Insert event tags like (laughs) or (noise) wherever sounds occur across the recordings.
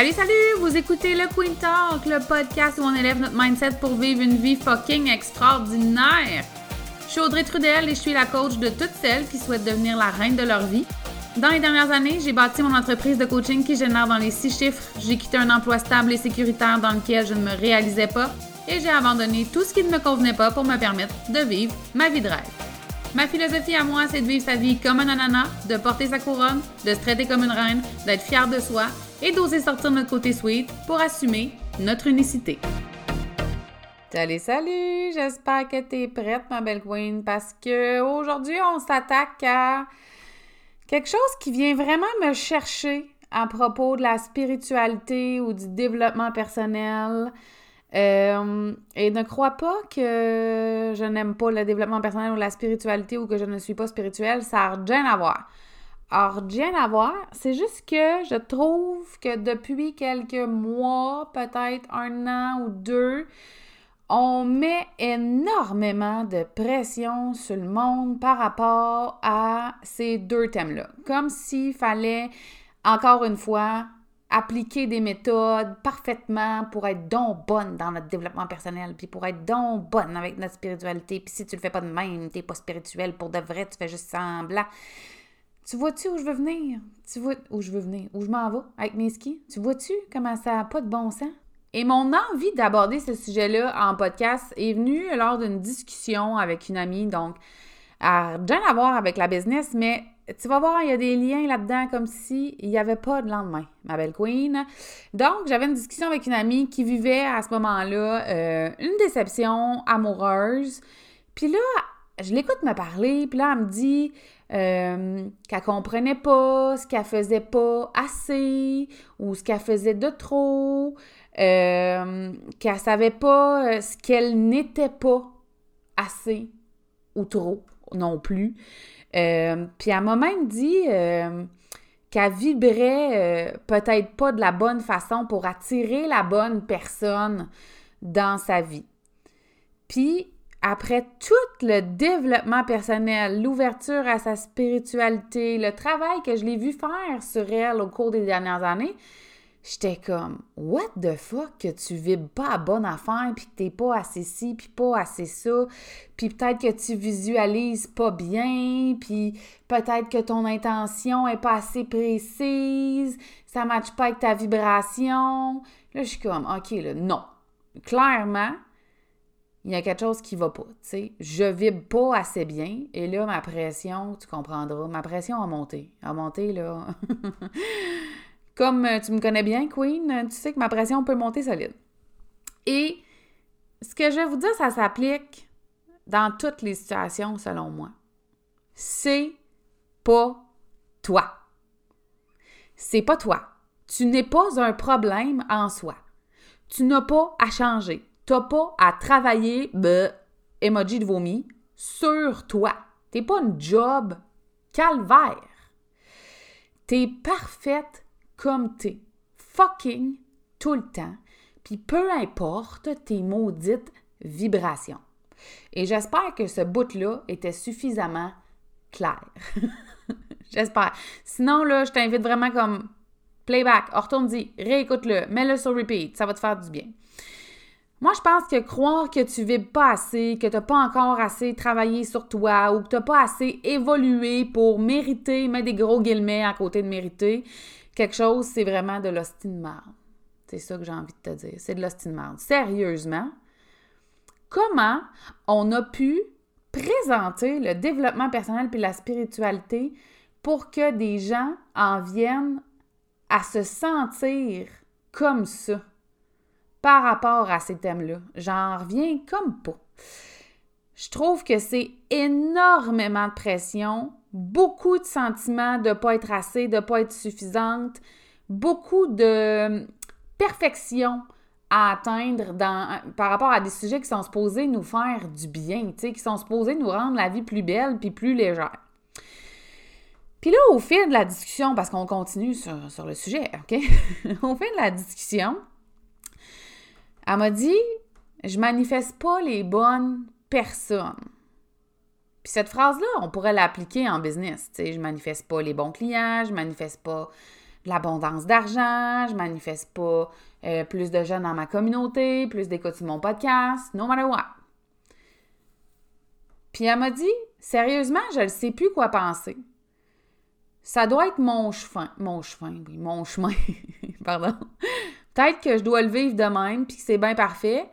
Salut, salut! Vous écoutez le Queen Talk, le podcast où on élève notre mindset pour vivre une vie fucking extraordinaire. Je suis Audrey Trudel et je suis la coach de toutes celles qui souhaitent devenir la reine de leur vie. Dans les dernières années, j'ai bâti mon entreprise de coaching qui génère dans les six chiffres. J'ai quitté un emploi stable et sécuritaire dans lequel je ne me réalisais pas et j'ai abandonné tout ce qui ne me convenait pas pour me permettre de vivre ma vie de rêve. Ma philosophie à moi, c'est de vivre sa vie comme un ananas, de porter sa couronne, de se traiter comme une reine, d'être fier de soi et d'oser sortir notre côté sweet pour assumer notre unicité. Salut, salut! J'espère que tu es prête, ma belle queen, parce que aujourd'hui, on s'attaque à quelque chose qui vient vraiment me chercher à propos de la spiritualité ou du développement personnel. Euh, et ne crois pas que je n'aime pas le développement personnel ou la spiritualité ou que je ne suis pas spirituelle, ça n'a rien à voir. Alors, rien à voir, c'est juste que je trouve que depuis quelques mois, peut-être un an ou deux, on met énormément de pression sur le monde par rapport à ces deux thèmes-là. Comme s'il fallait, encore une fois, appliquer des méthodes parfaitement pour être donc bonne dans notre développement personnel, puis pour être donc bonne avec notre spiritualité. Puis si tu le fais pas de même, t'es pas spirituel pour de vrai, tu fais juste semblant. Tu vois-tu où je veux venir? Tu vois où je veux venir? Où je m'en vais? Avec mes skis? Tu vois-tu comment ça n'a pas de bon sens? Et mon envie d'aborder ce sujet-là en podcast est venue lors d'une discussion avec une amie, donc, rien à voir avec la business, mais tu vas voir, il y a des liens là-dedans comme si il n'y avait pas de lendemain, ma belle queen. Donc, j'avais une discussion avec une amie qui vivait à ce moment-là euh, une déception amoureuse. Puis là, je l'écoute me parler, puis là, elle me dit euh, qu'elle comprenait pas ce qu'elle faisait pas assez ou ce qu'elle faisait de trop, euh, qu'elle savait pas euh, ce qu'elle n'était pas assez ou trop non plus. Euh, puis elle m'a même dit qu'elle vibrait peut-être pas de la bonne façon pour attirer la bonne personne dans sa vie. Puis après tout le développement personnel, l'ouverture à sa spiritualité, le travail que je l'ai vu faire sur elle au cours des dernières années, j'étais comme What the fuck que tu vibres pas à bonne affaire, puis que t'es pas assez ci, puis pas assez ça, puis peut-être que tu visualises pas bien, puis peut-être que ton intention est pas assez précise, ça matche pas avec ta vibration. Là, je suis comme OK, là, non. Clairement, il y a quelque chose qui va pas, tu sais. Je vibre pas assez bien et là, ma pression, tu comprendras, ma pression a monté. A monté, là. (laughs) Comme euh, tu me connais bien, Queen, tu sais que ma pression peut monter solide. Et ce que je vais vous dire, ça s'applique dans toutes les situations, selon moi. C'est pas toi. C'est pas toi. Tu n'es pas un problème en soi. Tu n'as pas à changer T'as pas à travailler, ben, emoji de vomi, sur toi. T'es pas une job calvaire. T'es parfaite comme t'es. Fucking tout le temps. Puis peu importe tes maudites vibrations. Et j'espère que ce bout-là était suffisamment clair. (laughs) j'espère. Sinon, là, je t'invite vraiment comme playback, retourne-y, réécoute-le, mets-le sur repeat, ça va te faire du bien. Moi, je pense que croire que tu vibres pas assez, que tu n'as pas encore assez travaillé sur toi ou que tu n'as pas assez évolué pour mériter, mettre des gros guillemets à côté de mériter, quelque chose, c'est vraiment de l'hostie C'est ça que j'ai envie de te dire. C'est de l'hostie Sérieusement, comment on a pu présenter le développement personnel puis la spiritualité pour que des gens en viennent à se sentir comme ça? Par rapport à ces thèmes-là. J'en reviens comme pas. Je trouve que c'est énormément de pression, beaucoup de sentiments de ne pas être assez, de ne pas être suffisante, beaucoup de perfection à atteindre dans, par rapport à des sujets qui sont supposés nous faire du bien, qui sont supposés nous rendre la vie plus belle puis plus légère. Puis là, au fil de la discussion, parce qu'on continue sur, sur, le sujet, OK? (laughs) au fil de la discussion, elle m'a dit Je manifeste pas les bonnes personnes. Puis cette phrase-là, on pourrait l'appliquer en business. Tu sais, je manifeste pas les bons clients, je manifeste pas l'abondance d'argent, je manifeste pas euh, plus de jeunes dans ma communauté, plus d'écoute sur mon podcast, no matter what. Puis elle m'a dit, sérieusement, je ne sais plus quoi penser. Ça doit être mon chemin. Mon chemin, oui, mon chemin. (laughs) Pardon. Peut-être que je dois le vivre de même, puis que c'est bien parfait.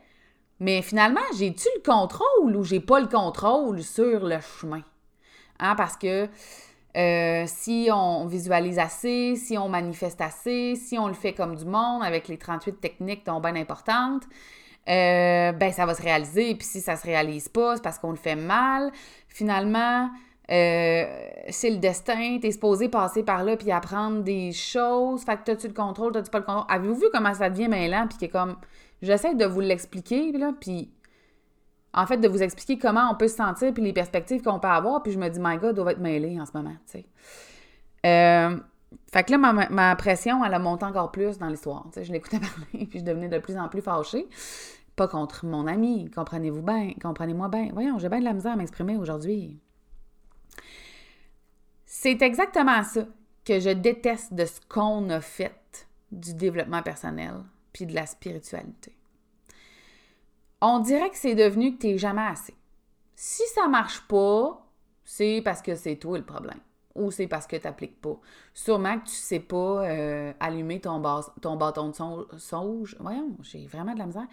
Mais finalement, j'ai-tu le contrôle ou j'ai pas le contrôle sur le chemin? Hein, parce que euh, si on visualise assez, si on manifeste assez, si on le fait comme du monde avec les 38 techniques dont bien importantes, euh, ben ça va se réaliser. Puis si ça se réalise pas, c'est parce qu'on le fait mal. Finalement, euh, c'est le destin, t'es supposé passer par là puis apprendre des choses. Fait que t'as-tu le contrôle, t'as-tu pas le contrôle? Avez-vous vu comment ça devient mêlant puis que comme j'essaie de vous l'expliquer là puis en fait de vous expliquer comment on peut se sentir puis les perspectives qu'on peut avoir puis je me dis my god, doit être mêlé en ce moment, tu sais. Euh, fait que là, ma, pression, elle a monté encore plus dans l'histoire. Tu sais, je l'écoutais (laughs) parler, puis je devenais de plus en plus fâchée. Pas contre mon ami, comprenez-vous bien, comprenez-moi bien. Voyons, j'ai bien de la misère à m'exprimer aujourd'hui. C'est exactement ça que je déteste de ce qu'on a fait du développement personnel puis de la spiritualité. On dirait que c'est devenu que t'es jamais assez. Si ça marche pas, c'est parce que c'est toi le problème ou c'est parce que tu n'appliques pas. Sûrement que tu sais pas euh, allumer ton, ton bâton de sauge. Voyons, j'ai vraiment de la misère.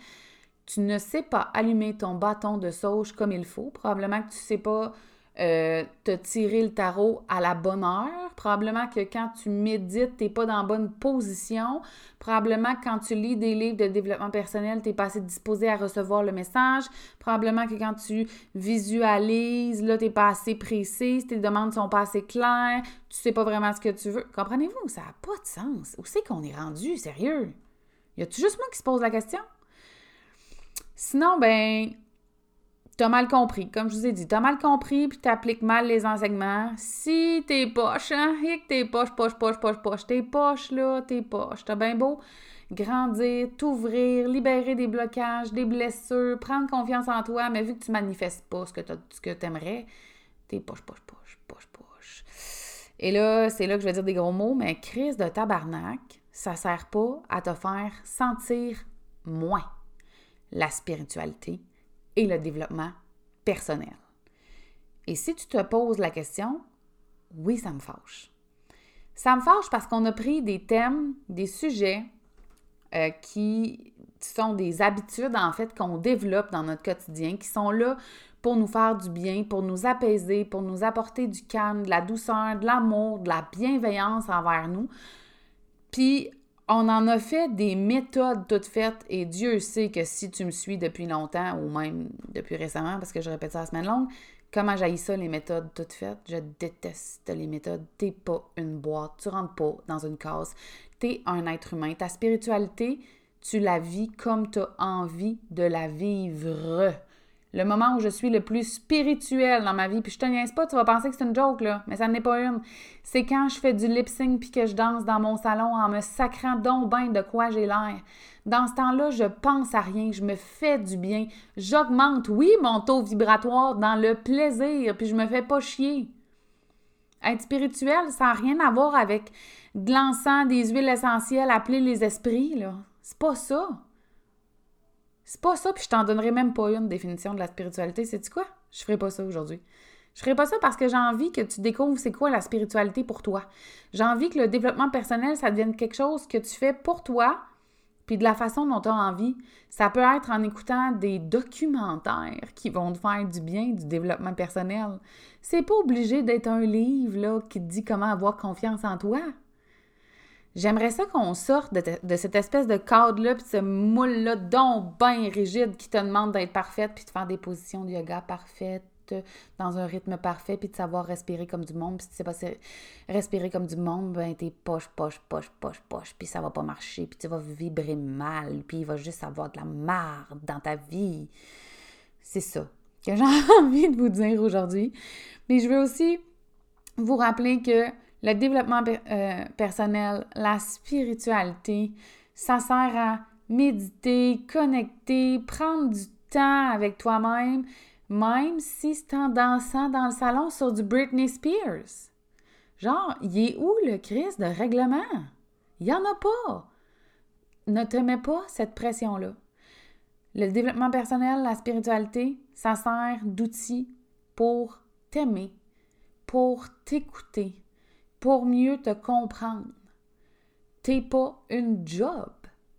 Tu ne sais pas allumer ton bâton de sauge comme il faut. Probablement que tu sais pas euh, te tirer le tarot à la bonne heure. Probablement que quand tu médites, tu n'es pas dans la bonne position. Probablement que quand tu lis des livres de développement personnel, tu n'es pas assez disposé à recevoir le message. Probablement que quand tu visualises, là, tu n'es pas assez précis, tes demandes sont pas assez claires, tu sais pas vraiment ce que tu veux. Comprenez-vous? Ça n'a pas de sens. Où c'est qu'on est rendu? Sérieux? Y a-tu juste moi qui se pose la question? Sinon, ben, t'as mal compris. Comme je vous ai dit, t'as mal compris puis t'appliques mal les enseignements. Si t'es poche, hein, et que t'es poche, poche, poche, poche, poche, t'es poche, là, t'es poche. T'as bien beau grandir, t'ouvrir, libérer des blocages, des blessures, prendre confiance en toi, mais vu que tu manifestes pas ce que, ce que t'aimerais, t'es poche, poche, poche, poche, poche. Et là, c'est là que je vais dire des gros mots, mais crise de tabarnak, ça sert pas à te faire sentir moins la spiritualité et le développement personnel. Et si tu te poses la question, oui, ça me fâche. Ça me fâche parce qu'on a pris des thèmes, des sujets euh, qui sont des habitudes, en fait, qu'on développe dans notre quotidien, qui sont là pour nous faire du bien, pour nous apaiser, pour nous apporter du calme, de la douceur, de l'amour, de la bienveillance envers nous. Puis on en a fait des méthodes toutes faites et Dieu sait que si tu me suis depuis longtemps ou même depuis récemment, parce que je répète ça la semaine longue, comment j'haïs ça, les méthodes toutes faites? Je déteste les méthodes. T'es pas une boîte, tu rentres pas dans une case. T'es un être humain. Ta spiritualité, tu la vis comme tu as envie de la vivre le moment où je suis le plus spirituel dans ma vie, puis je te niaise pas, tu vas penser que c'est une joke, là, mais ça n'est pas une. C'est quand je fais du lip sync puis que je danse dans mon salon en me sacrant donc de quoi j'ai l'air. Dans ce temps-là, je pense à rien, je me fais du bien, j'augmente, oui, mon taux vibratoire dans le plaisir, puis je me fais pas chier. Être spirituel, ça n'a rien à voir avec de l'encens, des huiles essentielles, appeler les esprits, là. C'est pas ça. C'est pas ça, puis je t'en donnerai même pas une définition de la spiritualité. C'est-tu quoi? Je ferai pas ça aujourd'hui. Je ferai pas ça parce que j'ai envie que tu découvres c'est quoi la spiritualité pour toi. J'ai envie que le développement personnel, ça devienne quelque chose que tu fais pour toi, puis de la façon dont tu as envie. Ça peut être en écoutant des documentaires qui vont te faire du bien, du développement personnel. C'est pas obligé d'être un livre qui te dit comment avoir confiance en toi. J'aimerais ça qu'on sorte de, cette espèce de cadre-là, puis de ce moule-là, donc bien rigide, qui te demande d'être parfaite, puis de faire des positions de yoga parfaites, dans un rythme parfait, puis de savoir respirer comme du monde. Puis si tu sais pas respirer comme du monde, ben t'es poche, poche, poche, poche, poche, puis ça va pas marcher, puis tu vas vibrer mal, puis il va juste avoir de la marde dans ta vie. C'est ça que (laughs) j'ai envie de vous dire aujourd'hui. Mais je veux aussi vous rappeler que le développement euh, personnel, la spiritualité, ça sert à méditer, connecter, prendre du temps avec toi-même, même si c'est en dansant dans le salon sur du Britney Spears. Genre, il est où le crise de règlement? Il n'y en a pas. Ne te mets pas cette pression-là. Le développement personnel, la spiritualité, ça sert d'outil pour t'aimer, pour t'écouter, pour mieux te comprendre. T'es pas une job.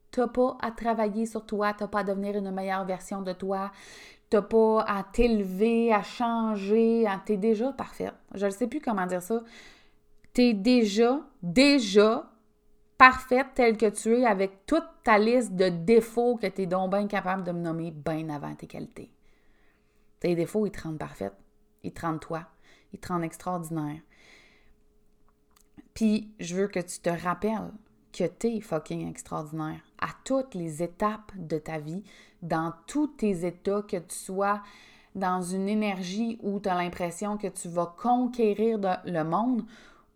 T'as pas à travailler sur toi, t'as pas à devenir une meilleure version de toi, t'as pas à t'élever, à changer, t'es déjà parfaite. Je ne sais plus comment dire ça. T'es déjà, déjà parfaite telle que tu es avec toute ta liste de défauts que tu es donc bien capable de me nommer bien avant tes qualités. Tes défauts, ils te rendent parfaite. Ils te rendent toi. Ils te rendent extraordinaire. Puis, je veux que tu te rappelles que tu es fucking extraordinaire à toutes les étapes de ta vie, dans tous tes états, que tu sois dans une énergie où tu as l'impression que tu vas conquérir le monde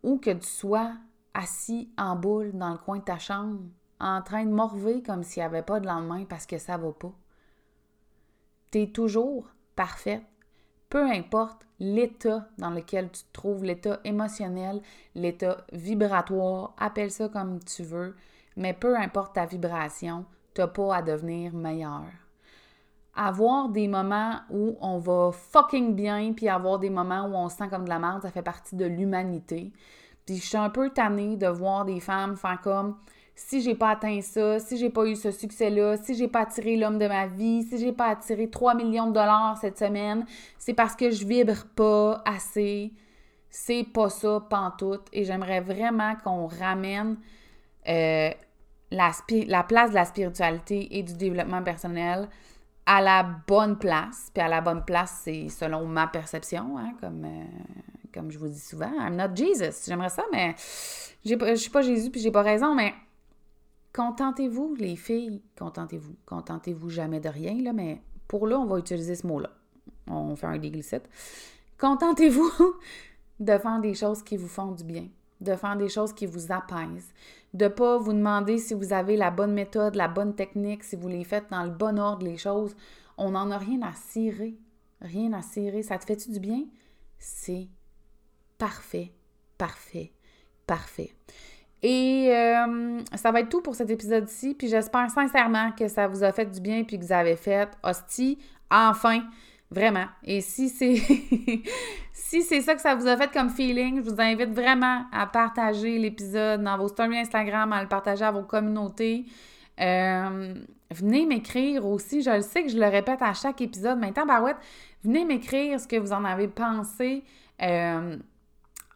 ou que tu sois assis en boule dans le coin de ta chambre, en train de morver comme s'il n'y avait pas de lendemain parce que ça va pas. Tu es toujours parfaite, peu importe l'état dans lequel tu te trouves, l'état émotionnel, l'état vibratoire, appelle ça comme tu veux, mais peu importe ta vibration, tu n'as pas à devenir meilleur. Avoir des moments où on va fucking bien, puis avoir des moments où on se sent comme de la merde, ça fait partie de l'humanité. Puis je suis un peu tannée de voir des femmes faire comme si j'ai pas atteint ça, si j'ai pas eu ce succès-là, si j'ai pas attiré l'homme de ma vie, si j'ai pas attiré 3 millions de dollars cette semaine, c'est parce que je vibre pas assez. C'est pas ça, pantoute. Et j'aimerais vraiment qu'on ramène euh, la, la, place de la spiritualité et du développement personnel à la bonne place. Puis à la bonne place, c'est selon ma perception, hein, comme, euh, comme je vous dis souvent. I'm not Jesus. J'aimerais ça, mais je suis pas Jésus puis j'ai pas raison, mais contentez-vous, les filles. Contentez-vous. Contentez-vous jamais de rien, mais pour là, on va utiliser ce mot-là. On fait un déglicette. Contentez-vous (laughs) de faire des choses qui vous font du bien, de faire des choses qui vous apaisent, de pas vous demander si vous avez la bonne méthode, la bonne technique, si vous les faites dans le bon ordre, les choses. On n'en a rien à cirer. Rien à cirer. Ça te fait-tu du bien? C'est parfait, parfait, parfait. Et euh, ça va être tout pour cet épisode-ci. Puis j'espère sincèrement que ça vous a fait du bien puis que vous avez fait hostie, enfin, vraiment. Et si c'est (laughs) si c'est ça que ça vous a fait comme feeling, je vous invite vraiment à partager l'épisode dans vos stories Instagram, à le partager à vos communautés. Euh, venez m'écrire aussi, je le sais que je le répète à chaque épisode, mais barouette, venez m'écrire ce que vous en avez pensé. Euh,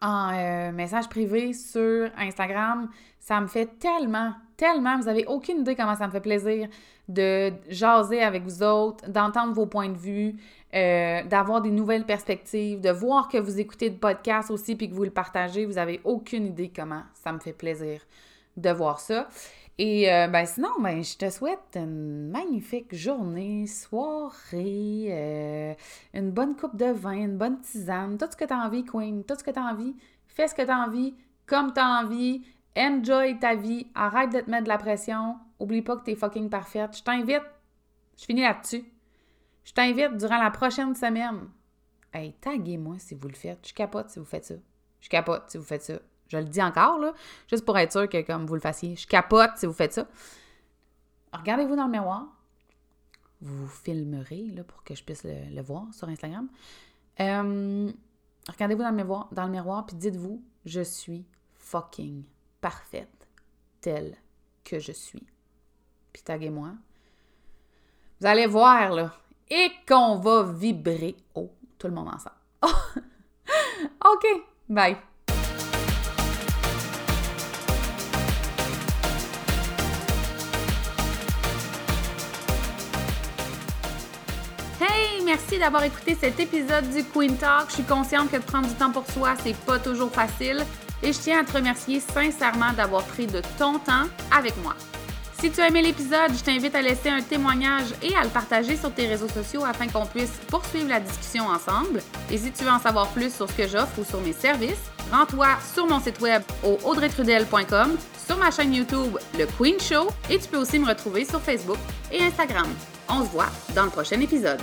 en euh, message privé sur Instagram. Ça me fait tellement, tellement, vous avez aucune idée comment ça me fait plaisir de jaser avec vous autres, d'entendre vos points de vue, euh, d'avoir des nouvelles perspectives, de voir que vous écoutez le podcast aussi puis que vous le partagez. Vous avez aucune idée comment ça me fait plaisir de voir ça. Et euh, ben sinon, ben, je te souhaite une magnifique journée, soirée, euh, une bonne coupe de vin, une bonne tisane, tout ce que tu as envie, Queen, tout ce que tu as envie. Fais ce que tu as envie, comme tu as envie. Enjoy ta vie. Arrête de te mettre de la pression. Oublie pas que tu es fucking parfaite. Je t'invite. Je finis là-dessus. Je t'invite durant la prochaine semaine. Hey, taguez-moi si vous le faites. Je capote si vous faites ça. Je capote si vous faites ça. Je le dis encore, là, juste pour être sûr que comme vous le fassiez. Je capote si vous faites ça. Regardez-vous dans le miroir. Vous filmerez là, pour que je puisse le, voir sur Instagram. Euh, regardez-vous dans le miroir, dans puis dites-vous, je suis fucking parfaite telle que je suis. Puis taguez-moi. Vous allez voir, là, et qu'on va vibrer. Oh, tout le monde ensemble. (laughs) OK, bye. Merci d'avoir écouté cet épisode du Queen Talk. Je suis consciente que de prendre du temps pour soi, c'est pas toujours facile. Et je tiens à te remercier sincèrement d'avoir pris de ton temps avec moi. Si tu as aimé l'épisode, je t'invite à laisser un témoignage et à le partager sur tes réseaux sociaux afin qu'on puisse poursuivre la discussion ensemble. Et si tu veux en savoir plus sur ce que j'offre ou sur mes services, rends-toi sur mon site web au audreytrudel.com, sur ma chaîne YouTube Le Queen Show et tu peux aussi me retrouver sur Facebook et Instagram. On se voit dans le prochain épisode.